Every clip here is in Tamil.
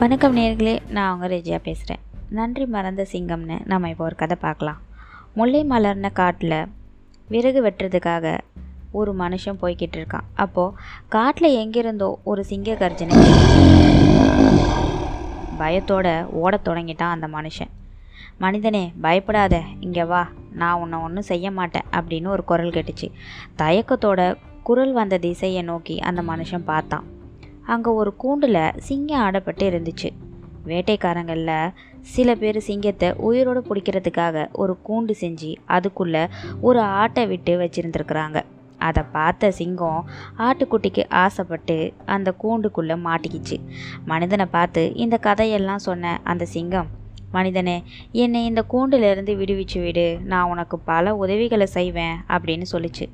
வணக்கம் நேர்களே நான் அவங்க ரெஜியா பேசுகிறேன் நன்றி மறந்த சிங்கம்னு நம்ம இப்போ ஒரு கதை பார்க்கலாம். முல்லை மலர்ன காட்டில் விறகு வெட்டுறதுக்காக ஒரு மனுஷன் போய்கிட்டு இருக்கான். அப்போது காட்டில் எங்கிருந்தோ ஒரு சிங்க கர்ஜனை பயத்தோட ஓடத் தொடங்கிட்டான் அந்த மனுஷன். மனிதனே பயப்படாத இங்கே வா நான் உன்னை ஒன்றும் செய்ய மாட்டேன் அப்படின்னு ஒரு குரல் கேட்டுச்சு. தயக்கத்தோட குரல் வந்த திசையை நோக்கி அந்த மனுஷன் பார்த்தான். அங்கே ஒரு கூண்டில் சிங்கம் ஆடப்பட்டு இருந்துச்சு. வேட்டைக்காரங்களில் சில பேர் சிங்கத்தை உயிரோடு பிடிக்கிறதுக்காக ஒரு கூண்டு செஞ்சு அதுக்குள்ளே ஒரு ஆட்டை விட்டு வச்சுருந்துருக்குறாங்க. அதை பார்த்த சிங்கம் ஆட்டுக்குட்டிக்கு ஆசைப்பட்டு அந்த கூண்டுக்குள்ளே மாட்டிக்கிச்சு. மனிதனை பார்த்து இந்த கதையெல்லாம் சொன்ன அந்த சிங்கம் மனிதனே என்னை இந்த கூண்டிலிருந்து விடுவிச்சு விடு. நான் உனக்கு பல உதவிகளை செய்வேன் அப்படின்னு சொல்லிச்சு.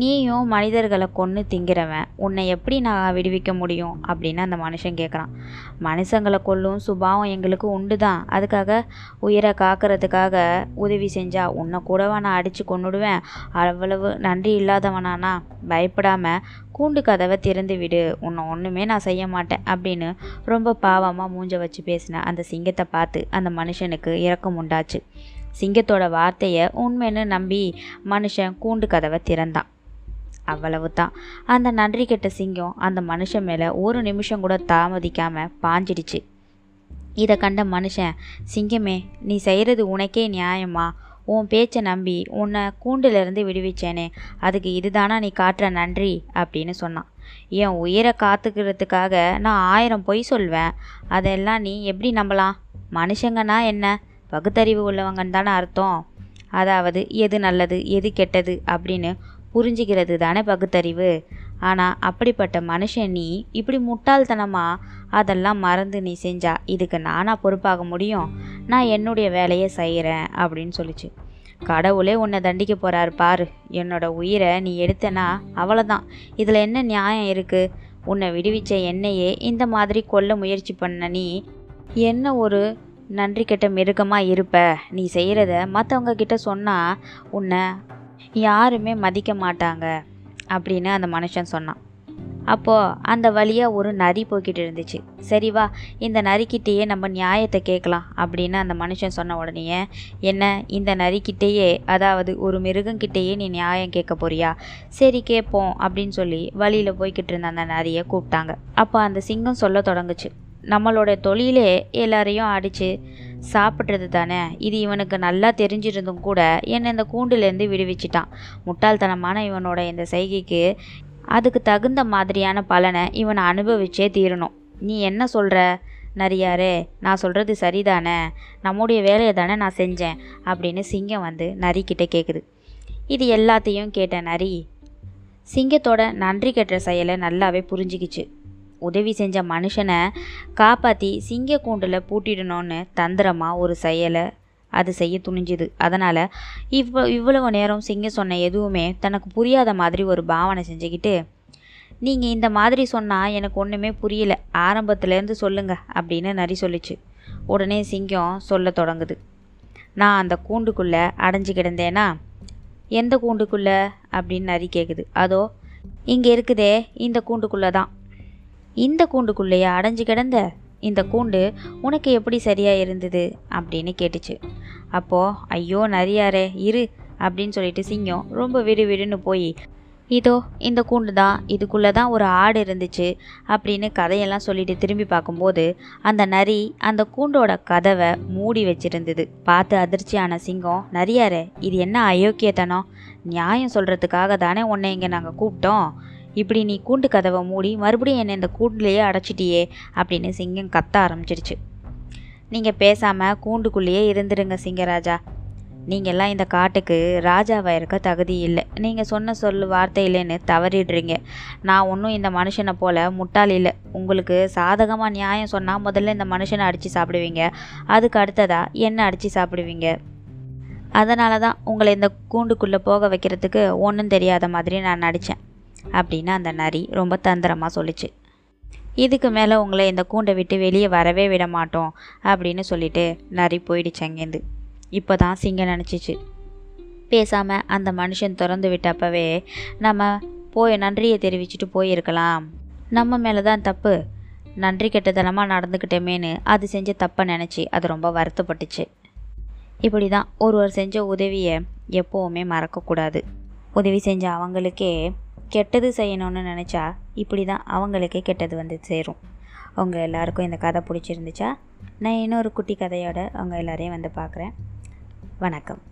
நீயும் மனிதர்களை கொன்று திங்கிறவன். உன்னை எப்படி நான் விடுவிக்க முடியும்? அப்படின்னு அந்த மனுஷன் கேட்குறான் மனுஷங்களை கொல்லும் சுபாவம் எங்களுக்கு உண்டு தான் அதுக்காக உயிரை காக்கிறதுக்காக உதவி செஞ்சா உன்னை கூடவா நான் அடித்து கொண்டுடுவேன் அவ்வளவு நன்றி இல்லாதவனானா? பயப்படாமல் கூண்டு கதவை திறந்து விடு. உன்னை ஒன்றுமே நான் செய்ய மாட்டேன் அப்படின்னு ரொம்ப பாவமாக மூஞ்ச வச்சு பேசின அந்த சிங்கத்தை பார்த்து அந்த மனுஷனுக்கு இரக்கம் உண்டாச்சு. சிங்கத்தோட வார்த்தையை உண்மைன்னு நம்பி மனுஷன் கூண்டு கதவை திறந்தான். அவ்வளவு தான் அந்த நன்றி கெட்ட சிங்கம் அந்த மனுஷன் மேலே ஒரு நிமிஷம் கூட தாமதிக்காமல் பாஞ்சிடுச்சு. இதை கண்ட மனுஷன் சிங்கமே நீ செய்கிறது உனக்கே நியாயமா? உன் பேச்சை நம்பி உன்னை கூண்டிலிருந்து விடுவிச்சேனே அதுக்கு இதுதானா நீ காட்டுற நன்றி? அப்படின்னு சொன்னான். என் உயிரை காத்துக்கிறதுக்காக நான் ஆயிரம் பொய் சொல்வேன். அதெல்லாம் நீ எப்படி நம்பலாம்? மனுஷங்கன்னா என்ன? பகுத்தறிவு உள்ளவங்கன்னு தானே அர்த்தம். அதாவது எது நல்லது எது கெட்டது? அப்படின்னு புரிஞ்சுக்கிறது தானே பகுத்தறிவு? ஆனால் அப்படிப்பட்ட மனுஷன் நீ இப்படி முட்டாள்தனமாக அதெல்லாம் மறந்து நீ செஞ்சா இதுக்கு நானாக பொறுப்பாக முடியும்? நான் என்னுடைய வேலையை செய்கிறேன் அப்படின்னு சொல்லிச்சு. கடவுளே உன்னை தண்டிக்க போகிறாரு பாரு. என்னோட உயிரை நீ எடுத்தனா அவ்வளோதான் இதில் என்ன நியாயம் இருக்குது உன்னை விடுவிச்ச என்னையே இந்த மாதிரி கொல்ல முயற்சி பண்ண நீ என்ன ஒரு நன்றி கெட்ட மிருகமாக இருப்ப? நீ செய்கிறத மற்றவங்க கிட்ட சொன்னால் உன்னை யாருமே மதிக்க மாட்டாங்க அப்படின்னு அந்த மனுஷன் சொன்னான். அப்போது அந்த வழியாக ஒரு நரி போய்கிட்டு இருந்துச்சு. சரி வா இந்த நரிக்கிட்டேயே நம்ம நியாயத்தை கேட்கலாம் அப்படின்னு அந்த மனுஷன் சொன்ன உடனே என்ன இந்த நரிக்கிட்டேயே அதாவது ஒரு மிருகங்கிட்டேயே நீ நியாயம் கேட்க போறியா? சரி கேட்போம் அப்படின்னு சொல்லி வழியில் போய்கிட்டு இருந்த அந்த நரியை கூப்பிட்டாங்க. அப்போ அந்த சிங்கம் சொல்ல தொடங்குச்சு. நம்மளோட தொழிலே எல்லாரையும் அடித்து சாப்பிட்றது தானே? இது இவனுக்கு நல்லா தெரிஞ்சிருந்தும் கூட என்னை இந்த கூண்டுலேருந்து விடுவிச்சிட்டான். முட்டாள்தனமான இவனோட இந்த செய்கைக்கு அதுக்கு தகுந்த மாதிரியான பலனை இவனை அனுபவிச்சே தீரணும். நீ என்ன சொல்கிற நரியாரே நான் சொல்கிறது சரிதானே? நம்முடைய வேலையை தானே நான் செஞ்சேன்? அப்படின்னு சிங்கம் வந்து நரிக்கிட்ட கேட்குது இது எல்லாத்தையும் கேட்ட நரி சிங்கத்தோட நன்றி கெட்ட செயலை நல்லாவே புரிஞ்சுக்கிச்சு. உதவி செஞ்ச மனுஷனை காப்பாற்றி சிங்க கூண்டில் பூட்டிடணும்னு தந்திரமாக ஒரு செயலை அது செய்ய துணிஞ்சுது. அதனால் இவ்வளோ இவ்வளவு நேரம் சிங்கம் சொன்ன எதுவுமே தனக்கு புரியாத மாதிரி ஒரு பாவனை செஞ்சுக்கிட்டு நீங்கள் இந்த மாதிரி சொன்னால் எனக்கு ஒன்றுமே புரியல ஆரம்பத்துலேருந்து சொல்லுங்கள் அப்படின்னு நரி சொல்லிச்சு. உடனே சிங்கம் சொல்ல தொடங்குது. நான் அந்த கூண்டுக்குள்ளே அடைஞ்சு கிடந்தேனா? எந்த கூண்டுக்குள்ளே? அப்படின்னு நரி கேட்குது அதோ இங்கே இருக்குதே இந்த கூண்டுக்குள்ளே தான் இந்த கூண்டுக்குள்ளேயே அடைஞ்சு கிடந்த? இந்த கூண்டு உனக்கு எப்படி சரியாக இருந்தது? அப்படின்னு கேட்டுச்சு. அப்போது ஐயோ நரியாரே இரு அப்படின்னு சொல்லிட்டு சிங்கம் ரொம்ப விடு விடுன்னு போய் இதோ இந்த கூண்டு தான் இதுக்குள்ளே தான் ஒரு ஆடு இருந்துச்சு அப்படின்னு கதையெல்லாம் சொல்லிட்டு திரும்பி பார்க்கும்போது அந்த நரி அந்த கூண்டோட கதவை மூடி வச்சிருந்தது. பார்த்து அதிர்ச்சியான சிங்கம் நரியாரே இது என்ன அயோக்கியத்தனம்? நியாயம் சொல்கிறதுக்காக தானே உன்னை இங்கே நாங்கள் கூப்பிட்டோம். இப்படி நீ கூண்டு கதவை மூடி மறுபடியும் என்னை இந்த கூண்டுலேயே அடைச்சிட்டியே அப்படின்னு சிங்கம் கத்த ஆரம்பிச்சிடுச்சு நீங்கள் பேசாமல் கூண்டுக்குள்ளேயே இருந்துருங்க சிங்கராஜா. நீங்கள்லாம் இந்த காட்டுக்கு ராஜாவாக இருக்க தகுதி இல்லை. நீங்கள் சொன்ன சொல்லு வார்த்தை இல்லைன்னு தவறிடுறீங்க. நான் ஒன்றும் இந்த மனுஷனை போல் முட்டாள் இல்லை. உங்களுக்கு சாதகமாக நியாயம் சொன்னால் முதல்ல இந்த மனுஷனை அடித்து சாப்பிடுவீங்க. அதுக்கு அடுத்ததாக என்ன அடித்து சாப்பிடுவீங்க? அதனால தான் உங்களை இந்த கூண்டுக்குள்ளே போக வைக்கிறதுக்கு ஒன்றும் தெரியாத மாதிரி நான் நடித்தேன் அப்படின்னு அந்த நரி ரொம்ப தந்திரமாக சொல்லிச்சு. இதுக்கு மேலே உங்களை இந்த கூண்டை விட்டு வெளியே வரவே விட மாட்டோம் அப்படின்னு சொல்லிட்டு நரி போயிடுச்சு அங்கேருந்து. இப்போ தான் சிங்கம் நினச்சிச்சு. பேசாமல் அந்த மனுஷன் திறந்து விட்டப்பவே நம்ம போய் நன்றியை தெரிவிச்சுட்டு போயிருக்கலாம். நம்ம மேலே தான் தப்பு. நன்றி கெட்டதனமாக நடந்துக்கிட்டோமேன்னு அது செஞ்ச தப்பை நினச்சி அது ரொம்ப வருத்தப்பட்டுச்சு. இப்படி தான் ஒருவர் செஞ்ச உதவியை எப்போவுமே மறக்கக்கூடாது. உதவி செஞ்ச அவங்களுக்கே கெட்டது செய்யணும்னு நினச்சா இப்படி தான் அவங்களுக்கே கெட்டது வந்து சேரும். அவங்க எல்லாருக்கும் இந்த கதை பிடிச்சிருந்துச்சா? நான் இன்னொரு குட்டி கதையோட அவங்க எல்லாரையும் வந்து பார்க்குறேன். வணக்கம்.